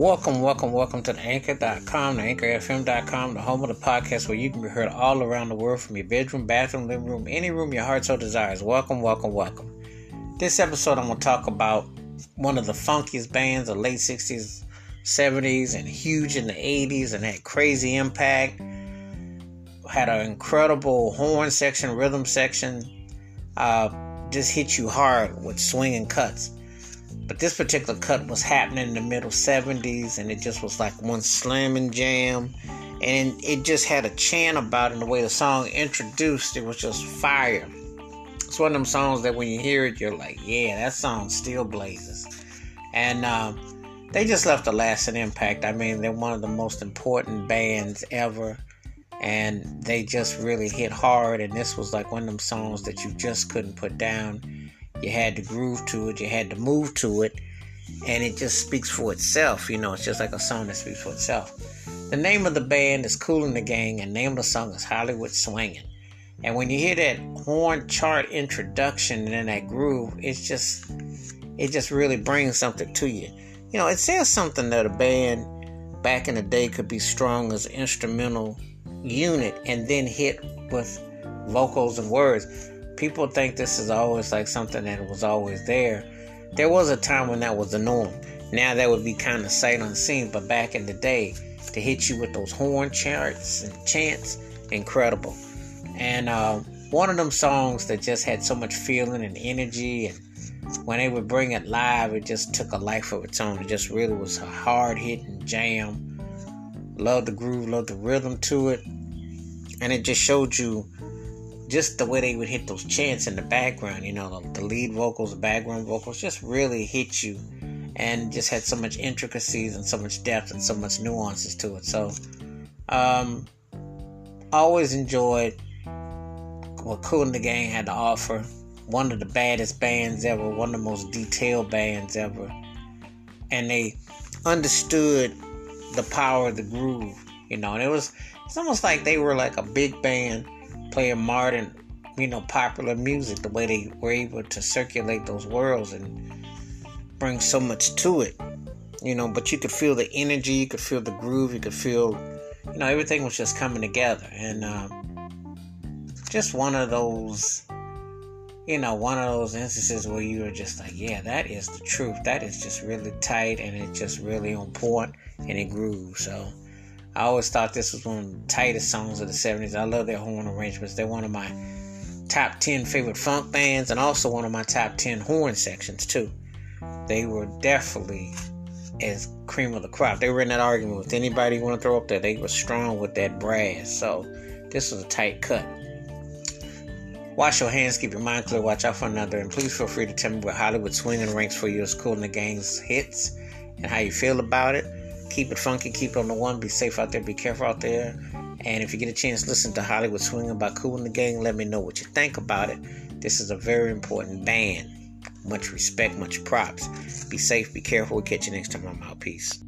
Welcome, welcome, welcome to the anchor.com, the anchorfm.com, the home of the podcast where you can be heard all around the world from your bedroom, bathroom, living room, any room your heart so desires. Welcome, welcome, welcome. This episode, I'm going to talk about one of the funkiest bands of late 60s, 70s, and huge in the 80s, and had crazy impact. Had an incredible horn section, rhythm section. Uh, just hit you hard with swinging cuts. But this particular cut was happening in the middle 70s, and it just was like one slamming jam. And it just had a chant about it, and the way the song introduced it was just fire. It's one of them songs that when you hear it, you're like, yeah, that song still blazes. And uh, they just left a lasting impact. I mean, they're one of the most important bands ever. And they just really hit hard. And this was like one of them songs that you just couldn't put down you had to groove to it, you had to move to it, and it just speaks for itself. You know, it's just like a song that speaks for itself. The name of the band is Kool and the Gang, and the name of the song is Hollywood Swinging. And when you hear that horn chart introduction and then that groove, it's just it just really brings something to you. You know, it says something that a band back in the day could be strong as an instrumental unit and then hit with vocals and words people think this is always like something that was always there. There was a time when that was the norm. Now that would be kind of sight unseen, but back in the day, to hit you with those horn charts and chants, incredible. And uh, one of them songs that just had so much feeling and energy, and when they would bring it live, it just took a life of its own. It just really was a hard hitting jam. Love the groove, love the rhythm to it, and it just showed you just the way they would hit those chants in the background, you know, the, the lead vocals, the background vocals, just really hit you, and just had so much intricacies and so much depth and so much nuances to it. So, um, always enjoyed what Kool and the Gang had to offer. One of the baddest bands ever, one of the most detailed bands ever, and they understood the power of the groove, you know. And it was it's almost like they were like a big band playing modern, you know, popular music, the way they were able to circulate those worlds and bring so much to it, you know. But you could feel the energy, you could feel the groove, you could feel, you know, everything was just coming together, and um, just one of those, you know, one of those instances where you were just like, yeah, that is the truth. That is just really tight, and it's just really on point, and it grooves. So I always thought this was one of the tightest songs of the 70s. I love their horn arrangements. They're one of my top 10 favorite funk bands and also one of my top 10 horn sections, too. They were definitely as cream of the crop. They were in that argument with anybody you want to throw up there. They were strong with that brass. So this was a tight cut. Wash your hands, keep your mind clear, watch out for another, and please feel free to tell me what Hollywood swinging ranks for you as Kool and the Gang's hits and how you feel about it. Keep it funky, keep it on the one. Be safe out there, be careful out there. And if you get a chance, listen to Hollywood Swinging by Kool and the Gang. Let me know what you think about it. This is a very important band. Much respect, much props. Be safe, be careful. We'll catch you next time. I'm out. Peace.